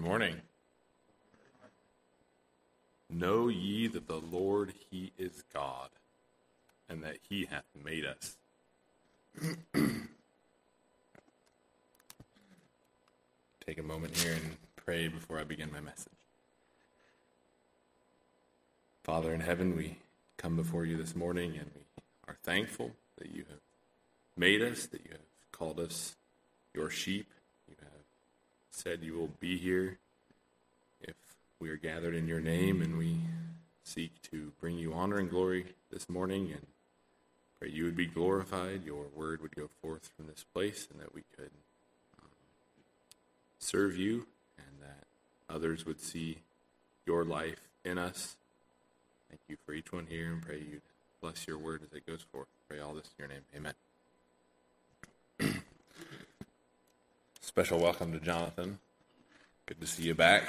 morning. Know ye that the Lord, He is God, and that He hath made us. Take a moment here and pray before I begin my message. Father in heaven, we come before you this morning and we are thankful that you have made us, that you have called us your sheep. Said you will be here if we are gathered in your name, and we seek to bring you honor and glory this morning and pray you would be glorified, your word would go forth from this place, and that we could um, serve you and that others would see your life in us. Thank you for each one here and pray you bless your word as it goes forth. Pray all this in your name. Amen. Special welcome to Jonathan. Good to see you back.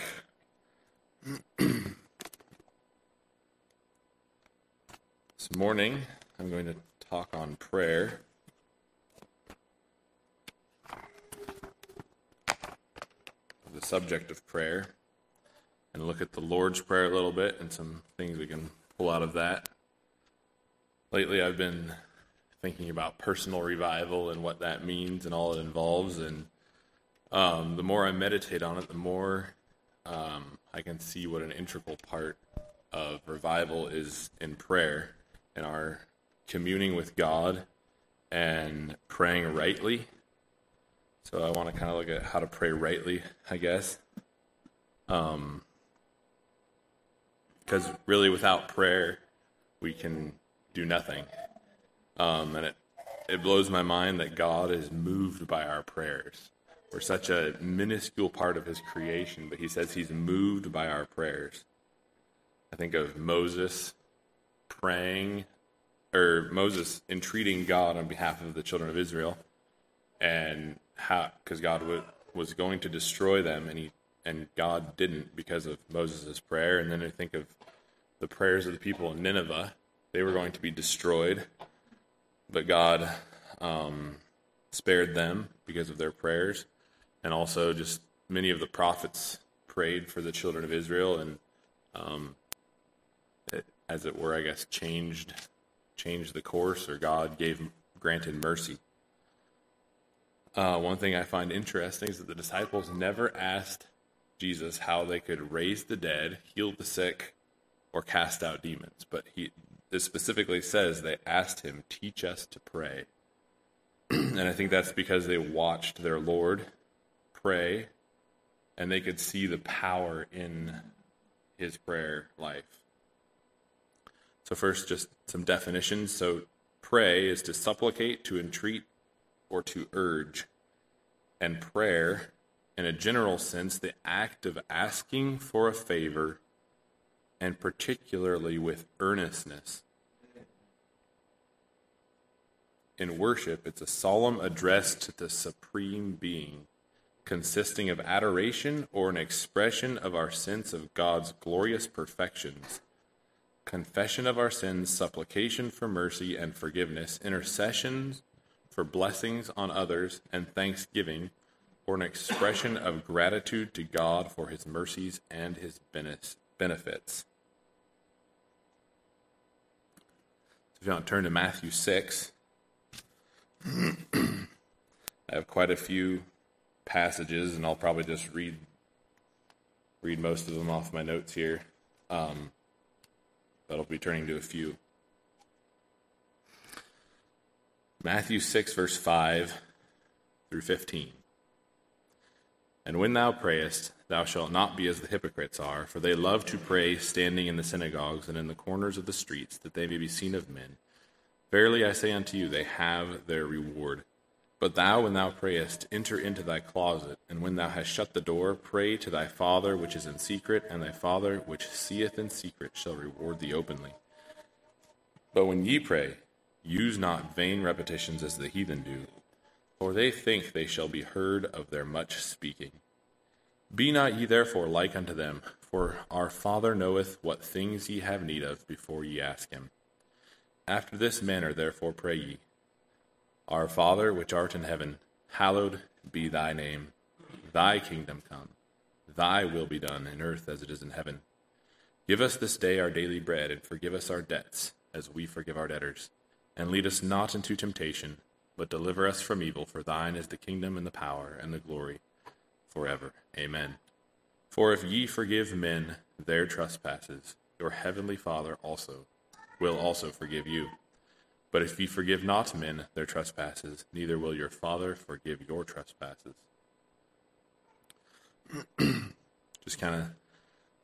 this morning, I'm going to talk on prayer. The subject of prayer, and look at the Lord's Prayer a little bit and some things we can pull out of that. Lately, I've been thinking about personal revival and what that means and all it involves, and um, the more I meditate on it, the more um, I can see what an integral part of revival is in prayer and our communing with God and praying rightly. So I want to kind of look at how to pray rightly, I guess. Um, because really, without prayer, we can do nothing. Um, and it it blows my mind that God is moved by our prayers. We're such a minuscule part of his creation, but he says he's moved by our prayers. I think of Moses praying, or Moses entreating God on behalf of the children of Israel, and how, because God w- was going to destroy them, and he and God didn't because of Moses' prayer. And then I think of the prayers of the people in Nineveh; they were going to be destroyed, but God um, spared them because of their prayers and also just many of the prophets prayed for the children of Israel, and um, it, as it were, I guess changed changed the course, or God gave granted mercy. Uh, one thing I find interesting is that the disciples never asked Jesus how they could raise the dead, heal the sick, or cast out demons, but he specifically says they asked him, "Teach us to pray." and I think that's because they watched their Lord pray and they could see the power in his prayer life. So, first, just some definitions. So, pray is to supplicate, to entreat, or to urge. And prayer, in a general sense, the act of asking for a favor, and particularly with earnestness. In worship, it's a solemn address to the Supreme Being consisting of adoration or an expression of our sense of God's glorious perfections, confession of our sins, supplication for mercy and forgiveness, intercessions for blessings on others, and thanksgiving, or an expression of gratitude to God for his mercies and his benefits. If you want to turn to Matthew 6, I have quite a few passages, and I'll probably just read read most of them off my notes here. Um, but I'll be turning to a few. Matthew 6, verse 5 through 15. And when thou prayest, thou shalt not be as the hypocrites are, for they love to pray standing in the synagogues and in the corners of the streets, that they may be seen of men. Verily I say unto you, they have their reward. But thou, when thou prayest, enter into thy closet, and when thou hast shut the door, pray to thy Father which is in secret, and thy Father which seeth in secret shall reward thee openly. But when ye pray, use not vain repetitions as the heathen do, for they think they shall be heard of their much speaking. Be not ye therefore like unto them, for our Father knoweth what things ye have need of before ye ask him. After this manner therefore pray ye. Our Father, which art in heaven, hallowed be thy name. Thy kingdom come. Thy will be done in earth as it is in heaven. Give us this day our daily bread, and forgive us our debts, as we forgive our debtors. And lead us not into temptation, but deliver us from evil. For thine is the kingdom, and the power, and the glory, forever. Amen. For if ye forgive men their trespasses, your heavenly Father also will also forgive you. But if ye forgive not men their trespasses, neither will your Father forgive your trespasses. Just kind of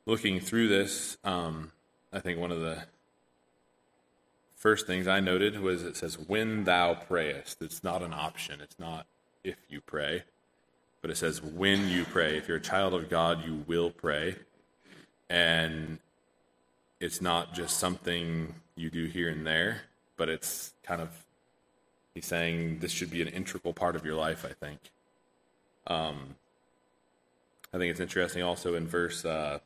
looking through this, um, I think one of the first things I noted was it says, when thou prayest. It's not an option, it's not if you pray, but it says, when you pray. If you're a child of God, you will pray. And it's not just something you do here and there, but it's kind of, he's saying this should be an integral part of your life, I think. Um, I think it's interesting also in verse uh,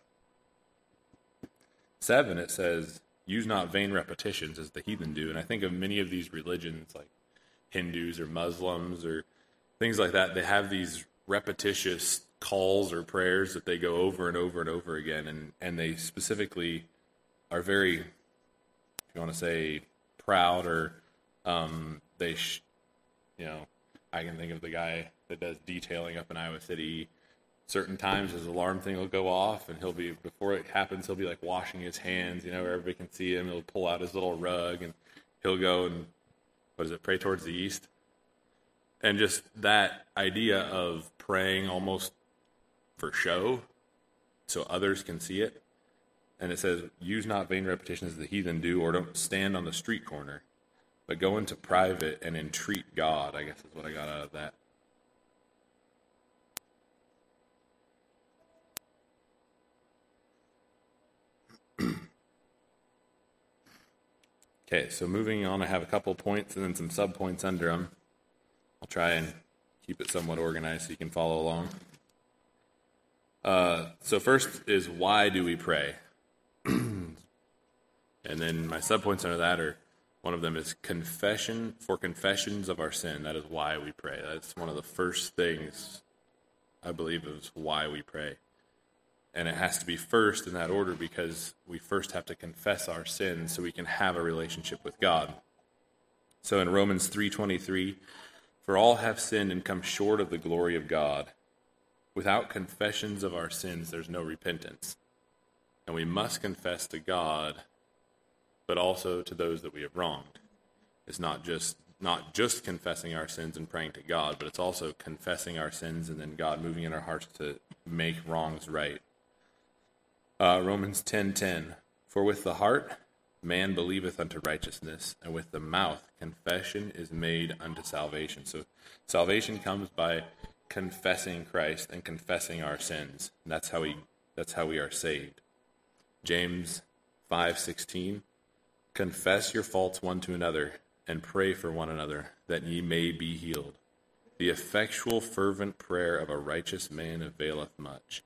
7, it says, Use not vain repetitions as the heathen do. And I think of many of these religions, like Hindus or Muslims or things like that, they have these repetitious calls or prayers that they go over and over and over again. And, and they specifically are very, if you want to say, proud or um, they, sh- you know, I can think of the guy that does detailing up in Iowa City. Certain times his alarm thing will go off and he'll be before it happens he'll be like washing his hands you know everybody can see him. He'll pull out his little rug and he'll go and what is it pray towards the east? And just that idea of praying almost for show so others can see it and it says use not vain repetitions as the heathen do or don't stand on the street corner but go into private and entreat god i guess is what i got out of that Okay, so moving on, I have a couple points and then some subpoints under them. I'll try and keep it somewhat organized so you can follow along. Uh, so, first is why do we pray? And then my subpoints under that are one of them is confession for confessions of our sin. That is why we pray. That's one of the first things I believe is why we pray and it has to be first in that order because we first have to confess our sins so we can have a relationship with God. So in Romans 3:23, for all have sinned and come short of the glory of God. Without confessions of our sins there's no repentance. And we must confess to God but also to those that we have wronged. It's not just not just confessing our sins and praying to God, but it's also confessing our sins and then God moving in our hearts to make wrongs right. Uh, Romans 10:10 For with the heart man believeth unto righteousness and with the mouth confession is made unto salvation. So salvation comes by confessing Christ and confessing our sins. And that's how we that's how we are saved. James 5:16 Confess your faults one to another and pray for one another that ye may be healed. The effectual fervent prayer of a righteous man availeth much.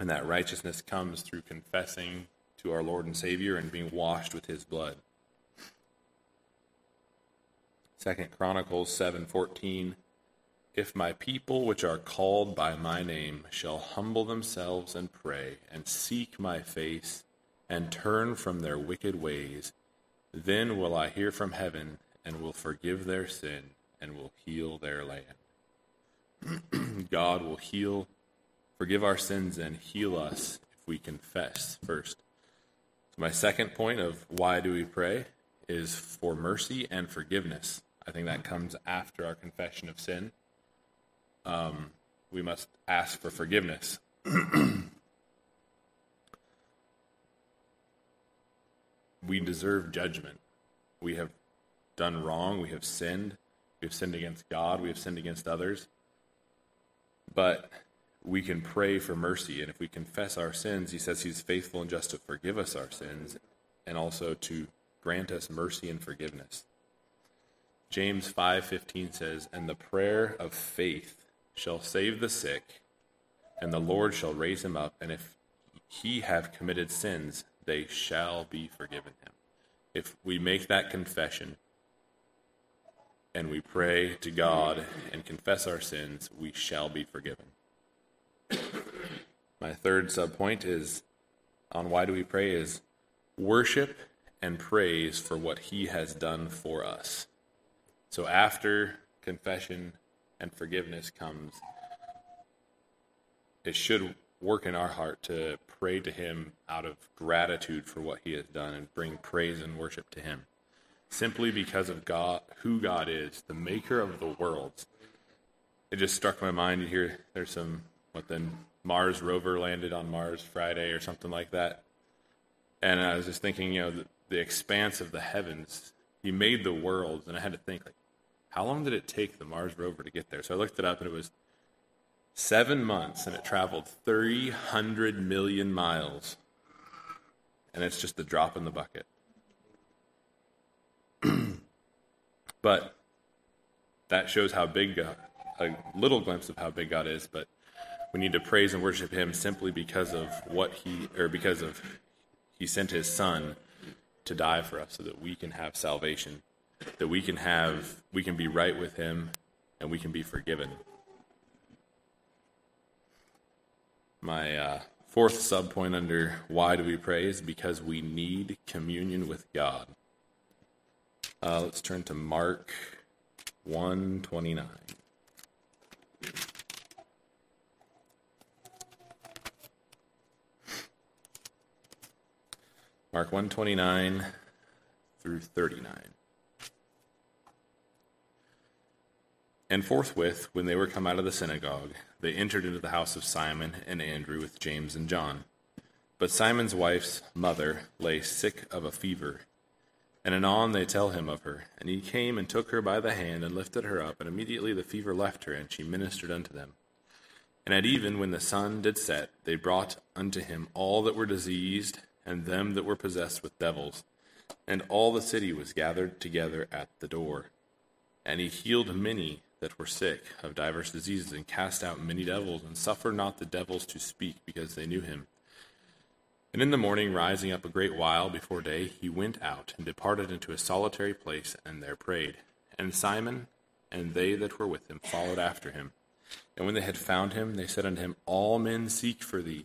And that righteousness comes through confessing to our Lord and Savior and being washed with his blood. Second Chronicles 7:14 If my people which are called by my name shall humble themselves and pray and seek my face and turn from their wicked ways then will I hear from heaven and will forgive their sin and will heal their land. God will heal forgive our sins and heal us if we confess first. So my second point of why do we pray is for mercy and forgiveness. I think that comes after our confession of sin. Um, we must ask for forgiveness. we deserve judgment. We have done wrong. We have sinned. We have sinned against God. We have sinned against others. But we can pray for mercy. And if we confess our sins, he says he's faithful and just to forgive us our sins and also to grant us mercy and forgiveness. James 5:15 says, "And the prayer of faith shall save the sick, and the Lord shall raise him up, and if he have committed sins, they shall be forgiven him." If we make that confession, and we pray to God and confess our sins, we shall be forgiven. My third subpoint is on why do we pray is worship and praise for what he has done for us. So after confession and forgiveness comes, it should work in our heart to pray to him out of gratitude for what he has done and bring praise and worship to him simply because of God, who God is, the maker of the worlds. It just struck my mind. You hear there's some, what then, Mars rover landed on Mars Friday or something like that. And I was just thinking, you know, the, the expanse of the heavens. He made the worlds, and I had to think, like, how long did it take the Mars rover to get there? So I looked it up, and it was seven months, and it traveled 300 million miles. And it's just a drop in the bucket. but that shows how big God, a little glimpse of how big God is, but we need to praise and worship him simply because of what he or because of he sent his son to die for us so that we can have salvation, that we can have we can be right with him and we can be forgiven. My uh, fourth subpoint under why do we pray is because we need communion with God. Uh, let's turn to Mark 129. Mark 129 through 39. And forthwith, when they were come out of the synagogue, they entered into the house of Simon and Andrew with James and John. But Simon's wife's mother lay sick of a fever and anon they tell him of her. And he came and took her by the hand and lifted her up, and immediately the fever left her, and she ministered unto them. And at even when the sun did set, they brought unto him all that were diseased, and them that were possessed with devils. And all the city was gathered together at the door. And he healed many that were sick of divers diseases, and cast out many devils, and suffered not the devils to speak, because they knew him. And in the morning, rising up a great while before day, he went out and departed into a solitary place, and there prayed. And Simon and they that were with him followed after him. And when they had found him, they said unto him, All men seek for thee.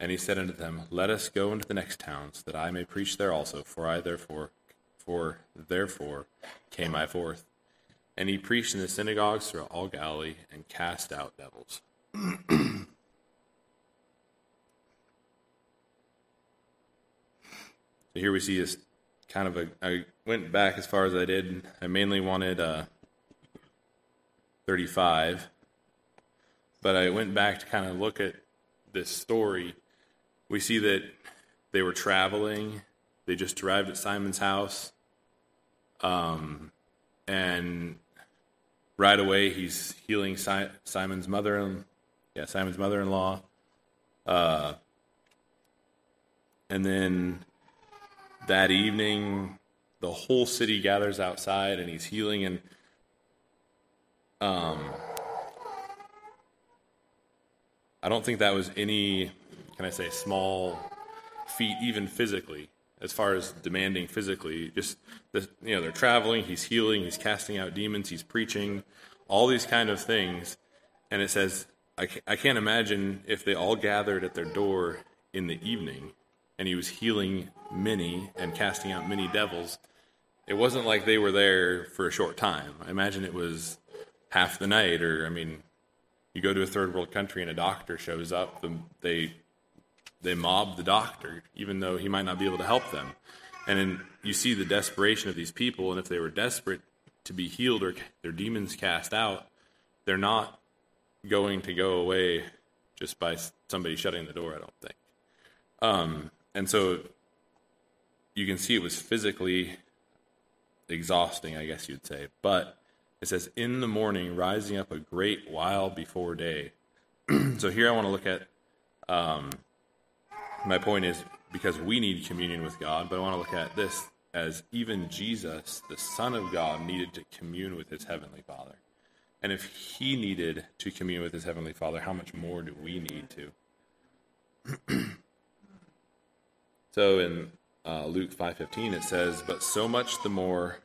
And he said unto them, Let us go into the next towns, that I may preach there also, for I therefore for therefore came I forth. And he preached in the synagogues throughout all Galilee, and cast out devils. So here we see this kind of a. I went back as far as I did. I mainly wanted uh, 35, but I went back to kind of look at this story. We see that they were traveling. They just arrived at Simon's house. Um, and right away he's healing si- Simon's mother, yeah, Simon's mother-in-law. Uh, and then that evening, the whole city gathers outside and he's healing and um I don't think that was any can I say small feat even physically as far as demanding physically just the, you know they're traveling he's healing he's casting out demons he's preaching all these kind of things and it says I, I can't imagine if they all gathered at their door in the evening and he was healing many and casting out many devils, it wasn't like they were there for a short time. I imagine it was half the night, or I mean, you go to a third world country and a doctor shows up, they they mob the doctor, even though he might not be able to help them. And then you see the desperation of these people, and if they were desperate to be healed or their demons cast out, they're not going to go away just by somebody shutting the door. I don't think. Um, and so you can see it was physically exhausting, I guess you'd say. But it says, in the morning, rising up a great while before day. so here I want to look at um, my point is because we need communion with God, but I want to look at this as even Jesus, the Son of God, needed to commune with his Heavenly Father. And if he needed to commune with his Heavenly Father, how much more do we need to? So in uh, Luke 5:15 it says, "But so much the more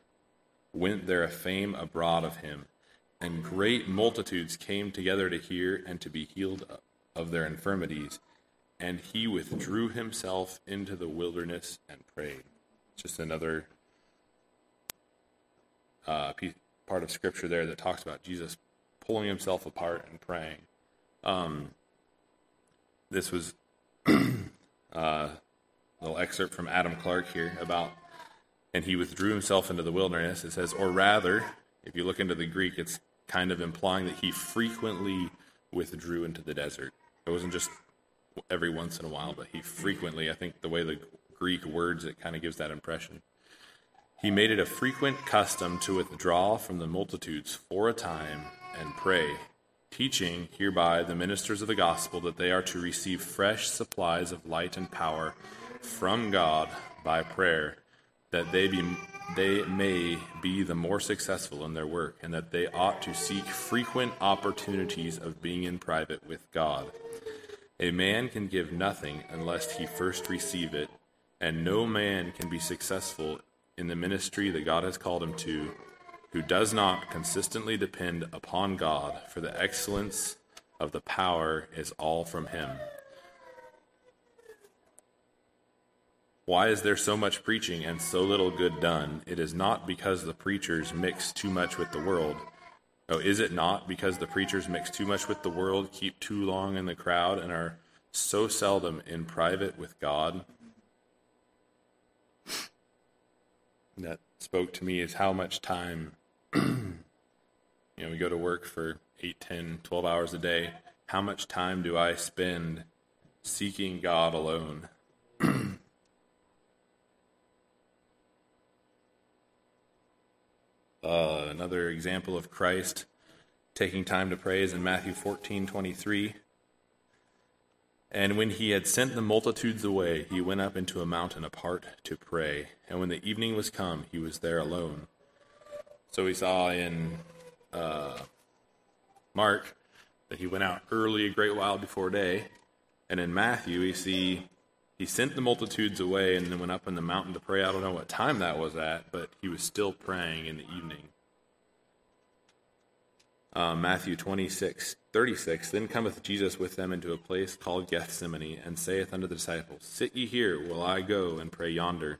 went there a fame abroad of him, and great multitudes came together to hear and to be healed of their infirmities. And he withdrew himself into the wilderness and prayed. Just another uh, part of scripture there that talks about Jesus pulling himself apart and praying. Um, this was uh, little excerpt from Adam Clarke here about, and he withdrew himself into the wilderness. It says, or rather, if you look into the Greek, it's kind of implying that he frequently withdrew into the desert. It wasn't just every once in a while, but he frequently, I think the way the Greek words it kind of gives that impression. He made it a frequent custom to withdraw from the multitudes for a time and pray, teaching hereby the ministers of the gospel that they are to receive fresh supplies of light and power from God by prayer, that they be they may be the more successful in their work, and that they ought to seek frequent opportunities of being in private with God. A man can give nothing unless he first receive it, and no man can be successful in the ministry that God has called him to who does not consistently depend upon God, for the excellence of the power is all from him. Why is there so much preaching and so little good done? It is not because the preachers mix too much with the world. Oh, is it not because the preachers mix too much with the world, keep too long in the crowd, and are so seldom in private with God? That spoke to me is how much time, you know, we go to work for 8, 10, 12 hours a day. How much time do I spend seeking God alone? Uh, another example of Christ taking time to pray is in Matthew 14 23. And when he had sent the multitudes away, he went up into a mountain apart to pray. And when the evening was come, he was there alone. So we saw in uh, Mark that he went out early, a great while before day. And in Matthew, we see he sent the multitudes away and then went up in the mountain to pray. I don't know what time that was at, but he was still praying in the evening. Uh, Matthew 26, 36. Then cometh Jesus with them into a place called Gethsemane, and saith unto the disciples, Sit ye here, while I go and pray yonder.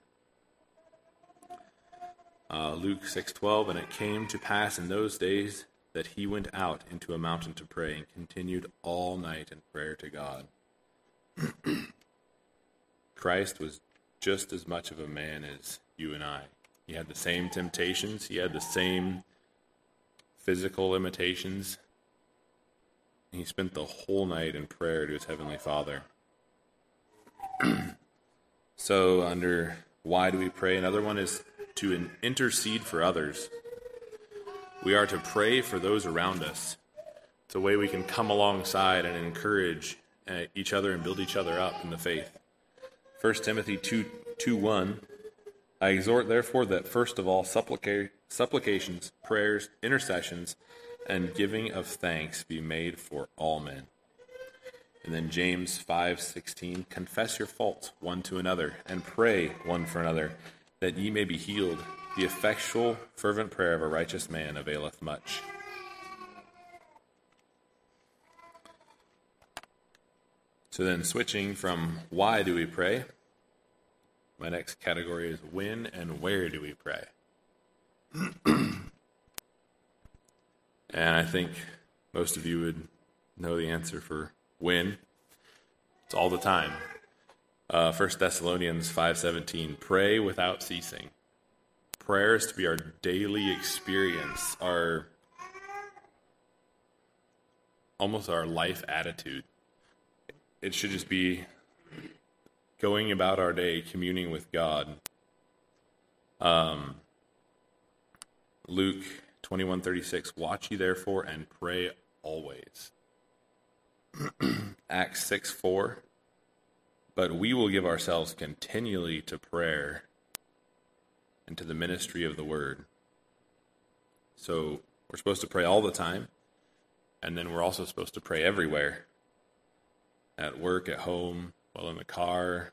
Uh, Luke 6:12 and it came to pass in those days that he went out into a mountain to pray and continued all night in prayer to God. Christ was just as much of a man as you and I. He had the same temptations, he had the same physical limitations. He spent the whole night in prayer to his heavenly Father. so, under why do we pray? Another one is to intercede for others. We are to pray for those around us. It's a way we can come alongside and encourage uh, each other and build each other up in the faith. 1 Timothy 2, 2 1. I exhort, therefore, that first of all supplica- supplications, prayers, intercessions, and giving of thanks be made for all men. And then James 5:16 confess your faults one to another and pray one for another that ye may be healed the effectual fervent prayer of a righteous man availeth much. So then, switching from why do we pray, my next category is when and where do we pray? and I think most of you would know the answer for when. It's all the time. Uh, 1 Thessalonians 5.17, pray without ceasing. Prayer is to be our daily experience, our almost our life attitude it should just be going about our day communing with God. Um, Luke 21:36 Watch ye therefore and pray always. Acts 6:4 But we will give ourselves continually to prayer and to the ministry of the word. So we're supposed to pray all the time, and then we're also supposed to pray everywhere at work, at home, while in the car,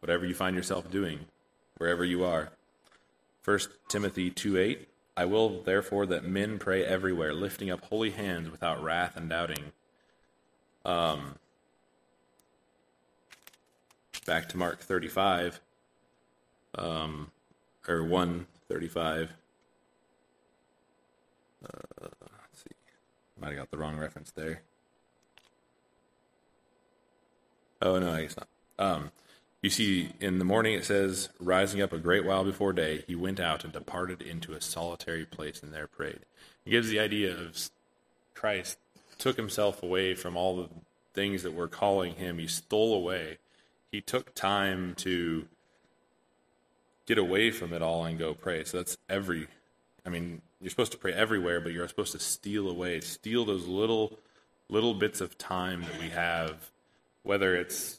whatever you find yourself doing, wherever you are. 1 Timothy 2 8 I will therefore that men pray everywhere, lifting up holy hands without wrath and doubting. Um, back to Mark 35, um, or 135. Uh, let's see. Might have got the wrong reference there. Oh, no, I guess not. Um, you see, in the morning it says, rising up a great while before day, he went out and departed into a solitary place and there prayed. It gives the idea of Christ took himself away from all the things that were calling him. He stole away. He took time to get away from it all and go pray. So that's every, I mean, you're supposed to pray everywhere, but you're supposed to steal away, steal those little, little bits of time that we have, whether it's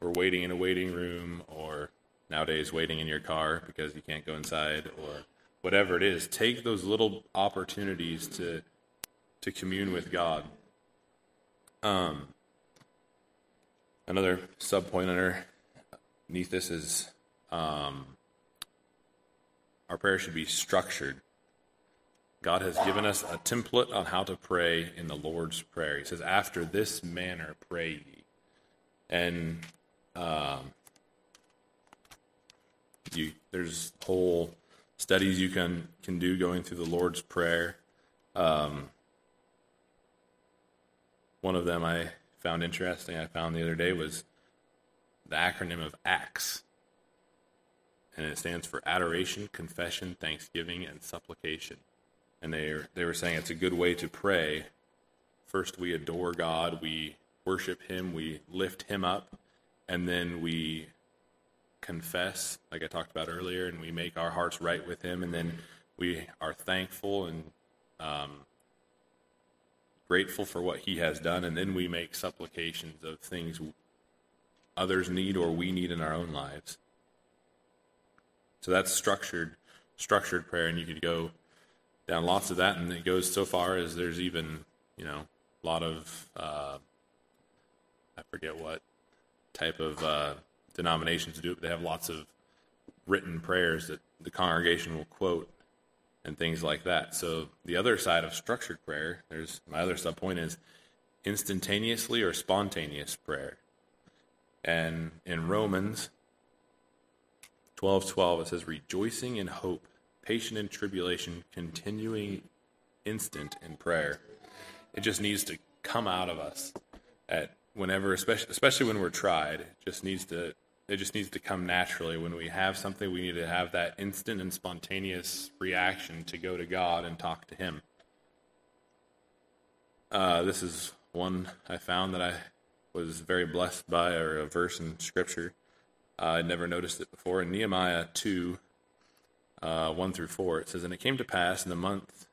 we're waiting in a waiting room or nowadays waiting in your car because you can't go inside or whatever it is. Take those little opportunities to to commune with God. Um, another sub point underneath this is um, our prayer should be structured. God has given us a template on how to pray in the Lord's Prayer. He says, After this manner pray ye. And um, you, there's whole studies you can, can do going through the Lord's Prayer. Um, one of them I found interesting, I found the other day, was the acronym of ACTS and it stands for adoration, confession, thanksgiving, and supplication. And they they were saying it's a good way to pray. First, we adore God, we worship Him, we lift Him up, and then we confess, like I talked about earlier, and we make our hearts right with Him, and then we are thankful and um, grateful for what He has done, and then we make supplications of things others need or we need in our own lives. So that's structured structured prayer, and you could go down lots of that, and it goes so far as there's even you know a lot of uh, forget what type of uh, denominations do it, but they have lots of written prayers that the congregation will quote and things like that. So the other side of structured prayer, there's my other sub point is instantaneously or spontaneous prayer. And in Romans 12 12, it says, rejoicing in hope, patient in tribulation, continuing instant in prayer. It just needs to come out of us at whenever, especially, especially when we're tried. It just needs to it just needs to come naturally. When we have something, we need to have that instant and spontaneous reaction to go to God and talk to Him. Uh, this is one I found that I was very blessed by, or a verse in Scripture. I'd never noticed it before. In Nehemiah 2, uh, 1 through 4, it says, And it came to pass in the month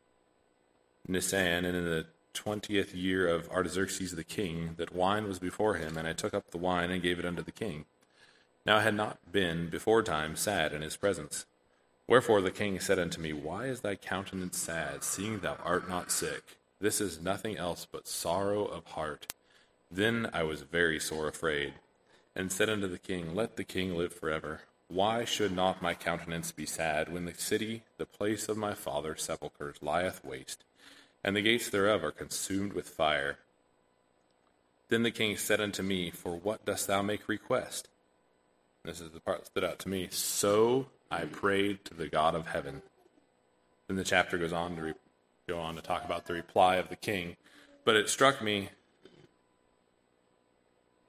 Nisan, and in the twentieth year of Artaxerxes the king, that wine was before him, and I took up the wine and gave it unto the king. Now I had not been before time sad in his presence. Wherefore the king said unto me, Why is thy countenance sad, seeing thou art not sick? This is nothing else but sorrow of heart. Then I was very sore afraid and said unto the king, Let the king live forever. Why should not my countenance be sad when the city, the place of my father's sepulchres, lieth waste, and the gates thereof are consumed with fire? Then the king said unto me, For what dost thou make request? This is the part that stood out to me. So I prayed to the God of heaven. Then the chapter goes on to re- go on to talk about the reply of the king. But it struck me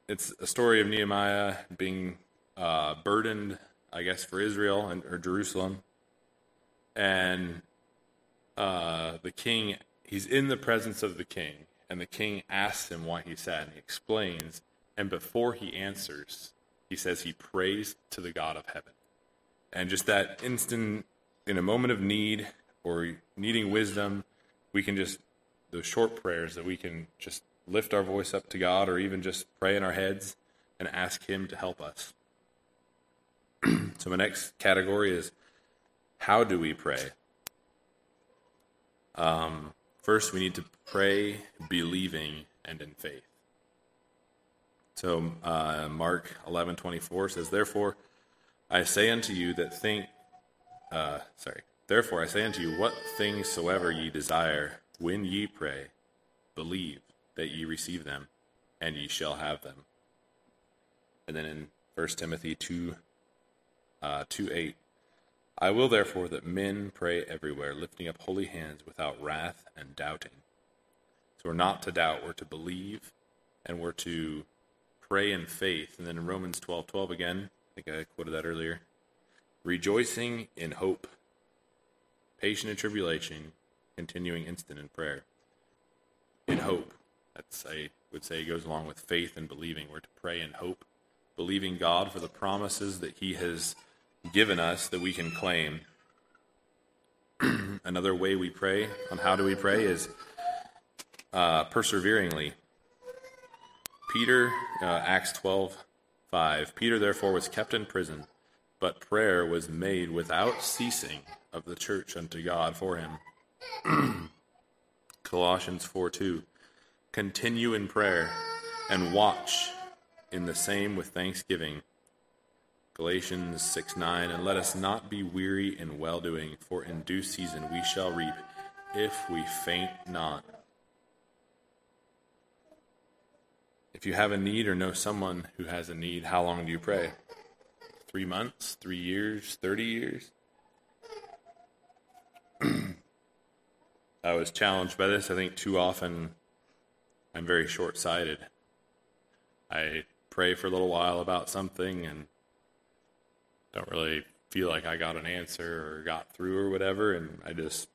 it's a story of Nehemiah being uh, burdened, I guess, for Israel and or Jerusalem, and uh, the king. He's in the presence of the king, and the king asks him why he said, and he explains. And before he answers, he says he prays to the God of heaven, and just that instant, in a moment of need or needing wisdom, we can just those short prayers that we can just lift our voice up to God or even just pray in our heads and ask Him to help us. so, my next category is how do we pray? Um, first, we need to pray believing and in faith. So, uh, Mark eleven twenty four says, Therefore, I say unto you that think, uh, sorry, Therefore I say unto you, what things soever ye desire, when ye pray, believe that ye receive them, and ye shall have them. And then in 1 Timothy 2, uh, 2 8, I will therefore that men pray everywhere, lifting up holy hands without wrath and doubting. So we're not to doubt, we're to believe, and we're to pray in faith. And then in Romans 12 12 again, I think I quoted that earlier. Rejoicing in hope, patient in tribulation, continuing instant in prayer. In hope. That's I would say goes along with faith and believing. We're to pray in hope, believing God for the promises that He has given us that we can claim. Another way we pray on how do we pray is uh, perseveringly. Peter, uh, Acts 12, 5. Peter therefore was kept in prison, but prayer was made without ceasing of the church unto God for him. Colossians 4, 2. Continue in prayer and watch in the same with thanksgiving. Galatians 6 9, and let us not be weary in well doing, for in due season we shall reap if we faint not. If you have a need or know someone who has a need, how long do you pray? Three months, three years, 30 years? I was challenged by this. I think too often I'm very short sighted. I pray for a little while about something and don't really feel like I got an answer or got through or whatever, and I just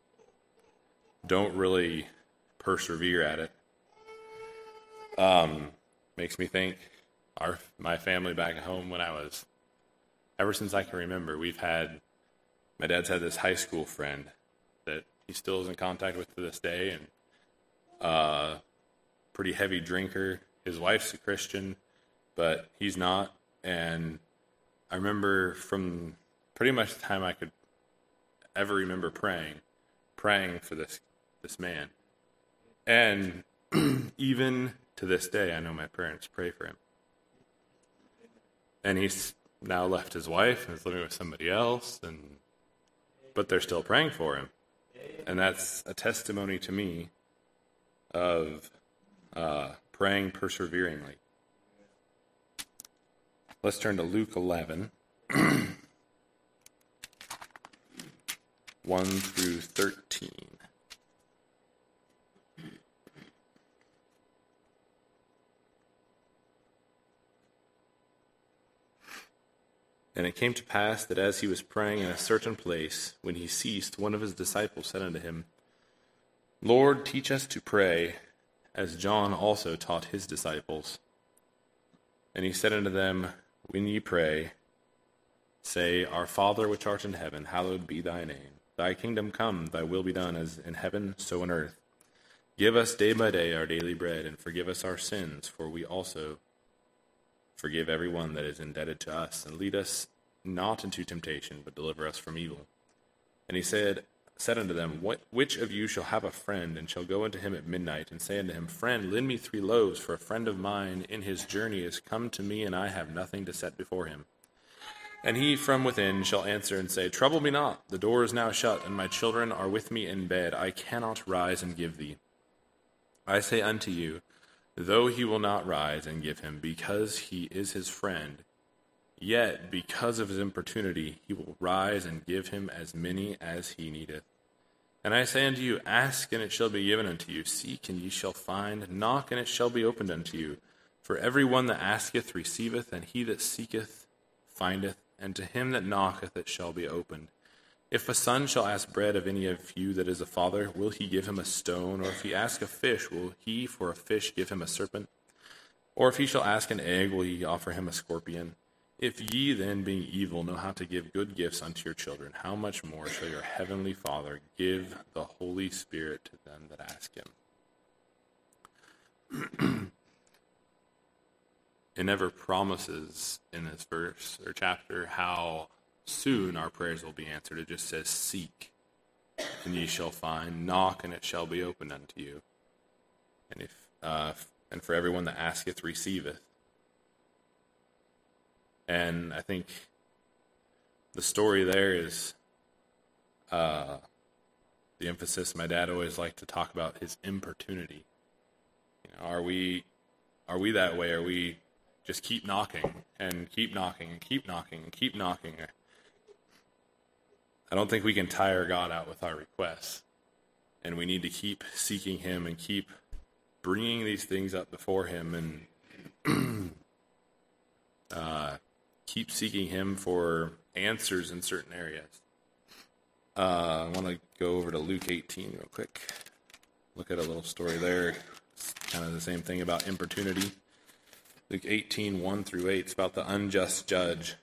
don't really persevere at it. Um, makes me think our my family back home when I was ever since I can remember, we've had my dad's had this high school friend that he still is in contact with to this day and uh pretty heavy drinker. His wife's a Christian, but he's not and I remember from pretty much the time I could ever remember praying, praying for this this man. And even to this day, I know my parents pray for him. And he's now left his wife and is living with somebody else, and but they're still praying for him, and that's a testimony to me of uh, praying perseveringly. Let's turn to Luke 11, 1 through 13. And it came to pass that as he was praying in a certain place, when he ceased, one of his disciples said unto him, Lord, teach us to pray, as John also taught his disciples. And he said unto them, when ye pray, say, Our Father which art in heaven, hallowed be thy name. Thy kingdom come, thy will be done, as in heaven, so on earth. Give us day by day our daily bread, and forgive us our sins, for we also forgive every one that is indebted to us. And lead us not into temptation, but deliver us from evil. And he said, said unto them, Which of you shall have a friend, and shall go unto him at midnight, and say unto him, Friend, lend me three loaves, for a friend of mine in his journey is come to me, and I have nothing to set before him? And he from within shall answer and say, Trouble me not, the door is now shut, and my children are with me in bed. I cannot rise and give thee. I say unto you, though he will not rise and give him, because he is his friend, Yet, because of his importunity, he will rise and give him as many as he needeth. And I say unto you, Ask, and it shall be given unto you. Seek, and ye shall find. Knock, and it shall be opened unto you. For every one that asketh receiveth, and he that seeketh findeth, and to him that knocketh it shall be opened. If a son shall ask bread of any of you that is a father, will he give him a stone? Or if he ask a fish, will he for a fish give him a serpent? Or if he shall ask an egg, will he offer him a scorpion? If ye then, being evil, know how to give good gifts unto your children, how much more shall your heavenly Father give the Holy Spirit to them that ask him? it never promises in this verse or chapter how soon our prayers will be answered. It just says, Seek, and ye shall find, knock, and it shall be opened unto you. And if uh, and for everyone that asketh receiveth and I think the story there is uh, the emphasis my dad always liked to talk about his importunity. You know, are we are we that way? Are we just keep knocking and keep knocking and keep knocking and keep knocking? I don't think we can tire God out with our requests. And we need to keep seeking Him and keep bringing these things up before Him and uh, keep seeking Him for answers in certain areas. Uh, I want to go over to Luke 18 real quick. Look at a little story there. It's kind of the same thing about importunity. Luke 18, 1 through 8. It's about the unjust judge.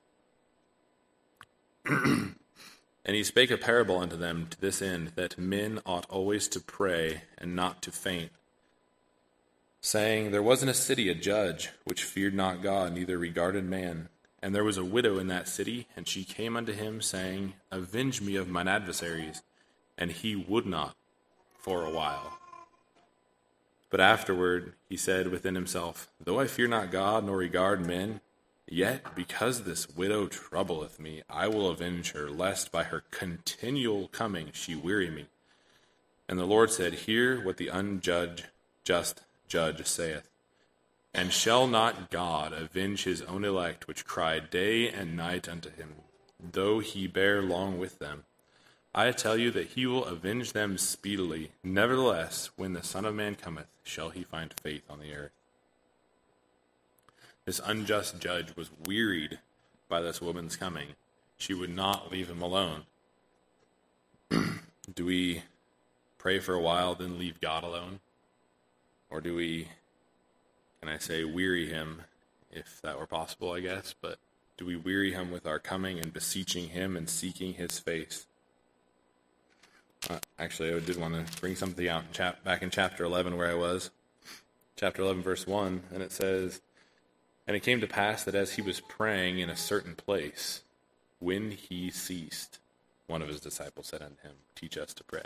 and he spake a parable unto them to this end, that men ought always to pray and not to faint, saying, There was in a city a judge which feared not God, neither regarded man. And there was a widow in that city, and she came unto him, saying, Avenge me of mine adversaries. And he would not for a while. But afterward he said within himself, Though I fear not God, nor regard men, yet because this widow troubleth me, I will avenge her, lest by her continual coming she weary me. And the Lord said, Hear what the unjudged just judge saith. And shall not God avenge his own elect, which cry day and night unto him, though he bear long with them? I tell you that he will avenge them speedily. Nevertheless, when the Son of Man cometh, shall he find faith on the earth? This unjust judge was wearied by this woman's coming. She would not leave him alone. do we pray for a while, then leave God alone? Or do we can I say weary him, if that were possible, I guess, but do we weary him with our coming and beseeching him and seeking his face? Uh, actually, I did want to bring something out chap- back in chapter 11 where I was. Chapter 11, verse 1, and it says, And it came to pass that as he was praying in a certain place, when he ceased, one of his disciples said unto him, Teach us to pray.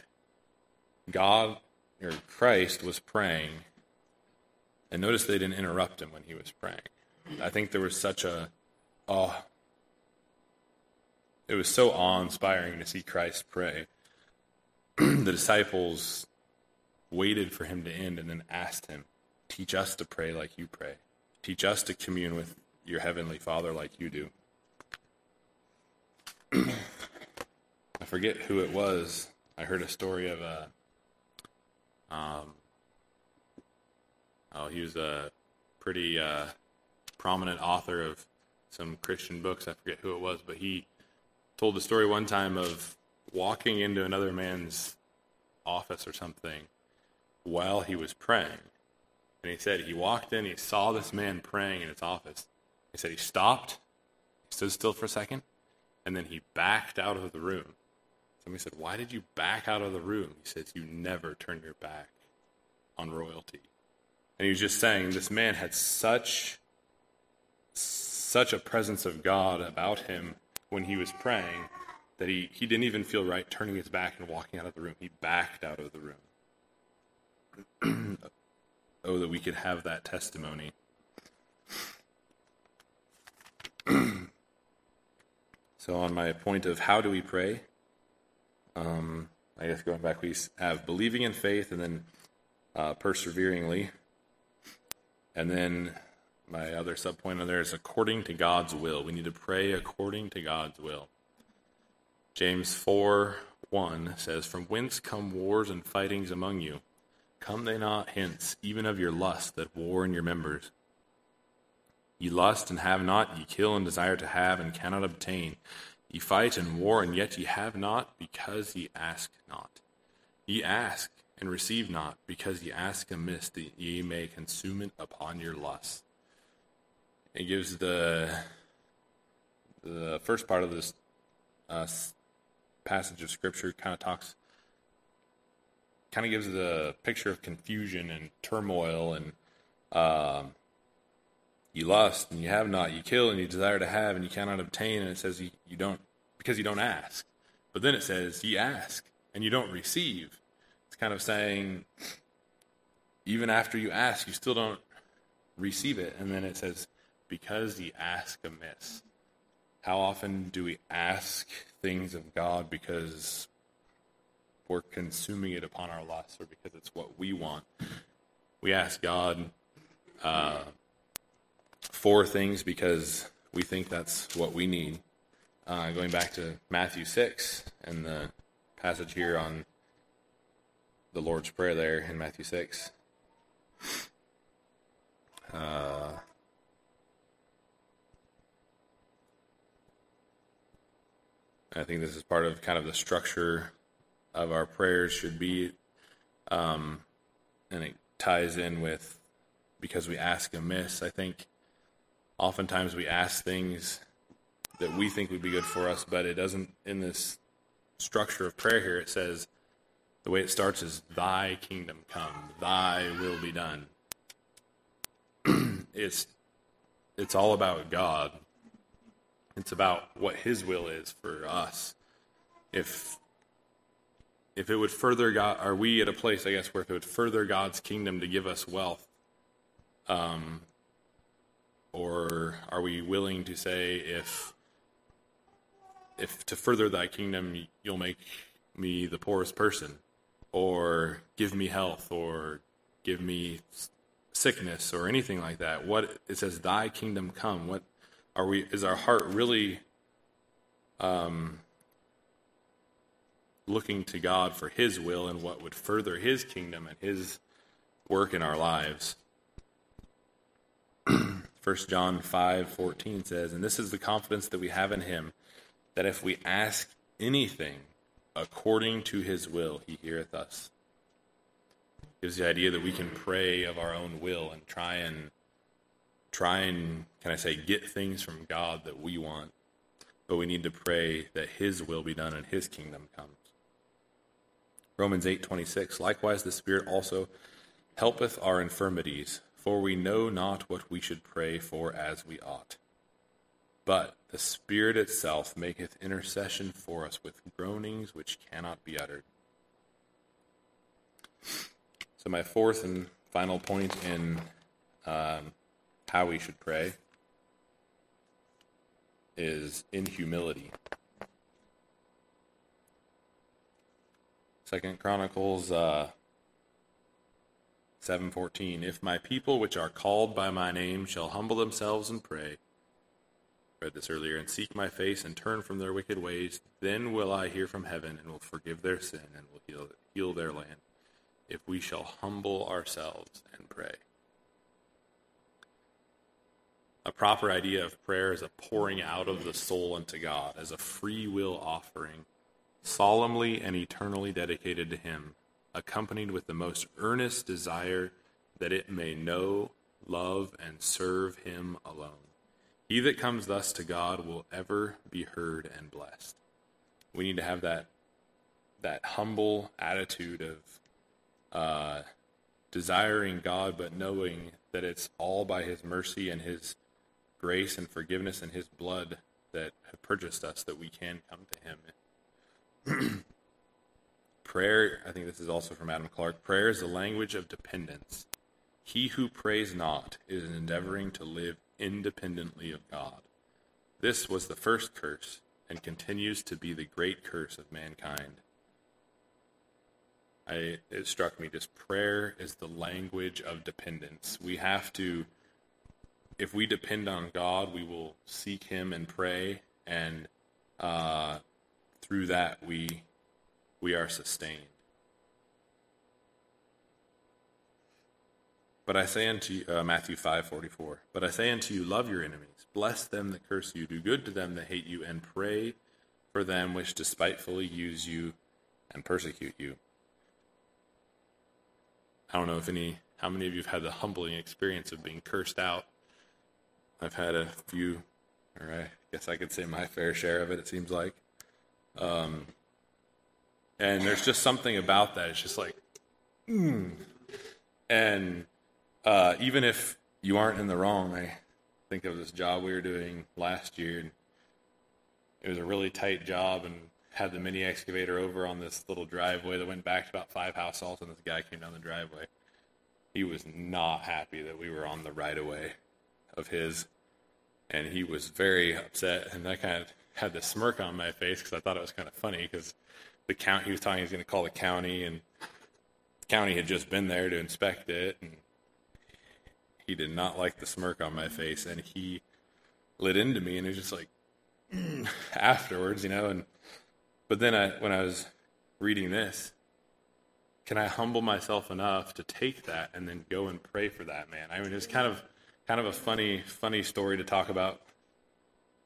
God, or Christ, was praying and notice they didn't interrupt him when he was praying. I think there was such a, oh, it was so awe inspiring to see Christ pray. the disciples waited for him to end and then asked him, Teach us to pray like you pray. Teach us to commune with your heavenly Father like you do. I forget who it was. I heard a story of a um, Oh, he was a pretty uh, prominent author of some Christian books. I forget who it was, but he told the story one time of walking into another man's office or something while he was praying. And he said he walked in, he saw this man praying in his office. He said he stopped, he stood still for a second, and then he backed out of the room. Somebody said, Why did you back out of the room? He says, You never turn your back on royalty. And he was just saying this man had such such a presence of God about him when he was praying that he, he didn't even feel right turning his back and walking out of the room. He backed out of the room. oh, that we could have that testimony. so, on my point of how do we pray, um, I guess going back, we have believing in faith and then uh, perseveringly. And then my other subpoint on there is according to God's will. We need to pray according to God's will. James 4 1 says, From whence come wars and fightings among you? Come they not hence, even of your lust that war in your members? Ye lust and have not, ye kill and desire to have and cannot obtain. Ye fight and war, and yet ye have not, because ye ask not. Ye ask, and receive not, because ye ask amiss that ye may consume it upon your lust. It gives the the first part of this uh, passage of scripture kind of talks, kind of gives the picture of confusion and turmoil and um, you lust and you have not, you kill and you desire to have and you cannot obtain, and it says you, you don't because you don't ask. But then it says ye ask and you don't receive kind of saying, even after you ask, you still don't receive it. And then it says, because ye ask amiss. How often do we ask things of God because we're consuming it upon our lusts or because it's what we want. We ask God uh, for things because we think that's what we need. Uh, going back to Matthew 6 and the passage here on the Lord's Prayer there in Matthew 6. Uh, I think this is part of kind of the structure of our prayers should be, um, and it ties in with because we ask amiss. I think oftentimes we ask things that we think would be good for us, but it doesn't. In this structure of prayer here, it says the way it starts is "Thy kingdom come, Thy will be done." it's it's all about God. It's about what His will is for us. If if it would further God, are we at a place, I guess, where if it would further God's kingdom to give us wealth, um, or are we willing to say, if if to further Thy kingdom, you'll make me the poorest person, or give me health, or give me sickness, or anything like that? What it says, Thy kingdom come. What are we? Is our heart really? Um, looking to God for His will and what would further His kingdom and His work in our lives. 1 John 5 14 says, And this is the confidence that we have in Him, that if we ask anything according to His will, He heareth us. Gives the idea that we can pray of our own will and try and try and can I say get things from God that we want, but we need to pray that His will be done and His kingdom comes. Romans 8:26 Likewise the Spirit also helpeth our infirmities for we know not what we should pray for as we ought but the Spirit itself maketh intercession for us with groanings which cannot be uttered So my fourth and final point in um, how we should pray is in humility Second Chronicles uh, seven fourteen. If my people, which are called by my name, shall humble themselves and pray, read this earlier, and seek my face and turn from their wicked ways, then will I hear from heaven and will forgive their sin and will heal heal their land. If we shall humble ourselves and pray. A proper idea of prayer is a pouring out of the soul unto God as a free will offering solemnly and eternally dedicated to Him, accompanied with the most earnest desire that it may know, love, and serve Him alone. He that comes thus to God will ever be heard and blessed. We need to have that that humble attitude of uh, desiring God, but knowing that it's all by His mercy and His grace and forgiveness and His blood that have purchased us that we can come to Him prayer, I think this is also from Adam Clarke prayer is the language of dependence. He who prays not is endeavoring to live independently of God. This was the first curse and continues to be the great curse of mankind. I, it struck me just prayer is the language of dependence. We have to, if we depend on God, we will seek Him and pray, and uh, through that we we are sustained. But I say unto you, uh, Matthew 5:44. But I say unto you, love your enemies, bless them that curse you, do good to them that hate you, and pray for them which despitefully use you and persecute you. I don't know if any, how many of you have had the humbling experience of being cursed out. I've had a few, or I guess I could say my fair share of it. It seems like. Um, and there's just something about that. It's just like, mm. and uh, even if you aren't in the wrong, I think of this job we were doing last year, and it was a really tight job, and had the mini excavator over on this little driveway that went back to about five households, and this guy came down the driveway. He was not happy that we were on the right of way of his, and he was very upset, and I kind of had this smirk on my face because I thought it was kind of funny because the count. He was talking he was going to call the county, and the county had just been there to inspect it, and he did not like the smirk on my face, and he lit into me, and it was just like mm, afterwards, you know. And but then I, when I was reading this, can I humble myself enough to take that and then go and pray for that man? I mean, it's kind of kind of a funny funny story to talk about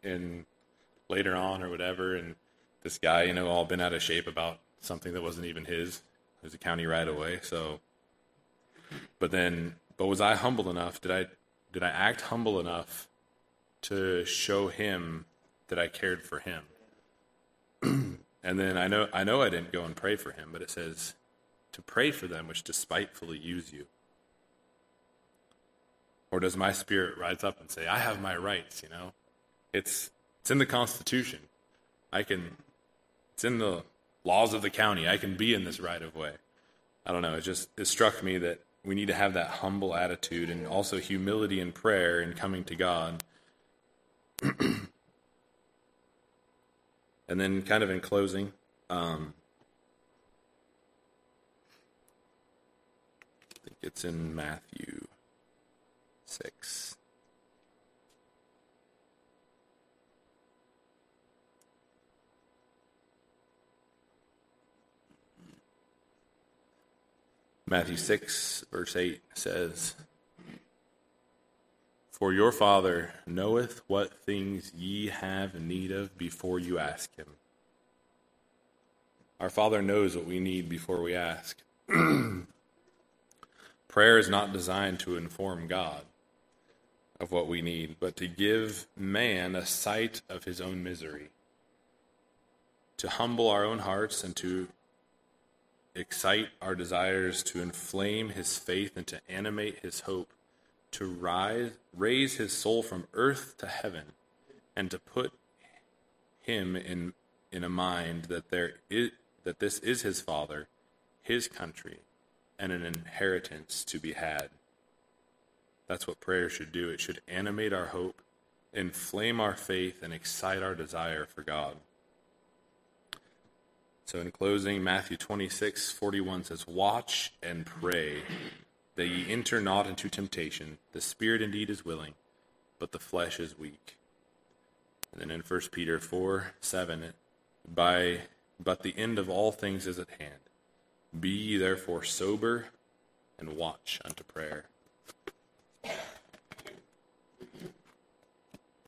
in later on or whatever. And this guy, you know, all been out of shape about something that wasn't even his. It was a county right away. So, but then, but was I humble enough? Did I did I act humble enough to show him that I cared for him? and then I know I know I didn't go and pray for him, but it says to pray for them which despitefully use you? Or does my spirit rise up and say, I have my rights, you know? It's it's in the Constitution. I can it's in the laws of the county. I can be in this right of way. I don't know, it just it struck me that we need to have that humble attitude and also humility in prayer and coming to God. and then kind of in closing, um, I think It's in Matthew 6. Matthew 6, verse 8 says, For your Father knoweth what things ye have need of before you ask him. Our Father knows what we need before we ask. Prayer is not designed to inform God of what we need, but to give man a sight of his own misery, to humble our own hearts and to excite our desires, to inflame his faith and to animate his hope, to rise, raise his soul from earth to heaven, and to put him in, in a mind that, there is, that this is his Father, his country, and an inheritance to be had. That's what prayer should do. It should animate our hope, inflame our faith, and excite our desire for God. So, in closing, Matthew 26, 41 says, Watch and pray that ye enter not into temptation. The spirit indeed is willing, but the flesh is weak. And then in 1 Peter 4, 7, by, but the end of all things is at hand. Be ye therefore sober and watch unto prayer.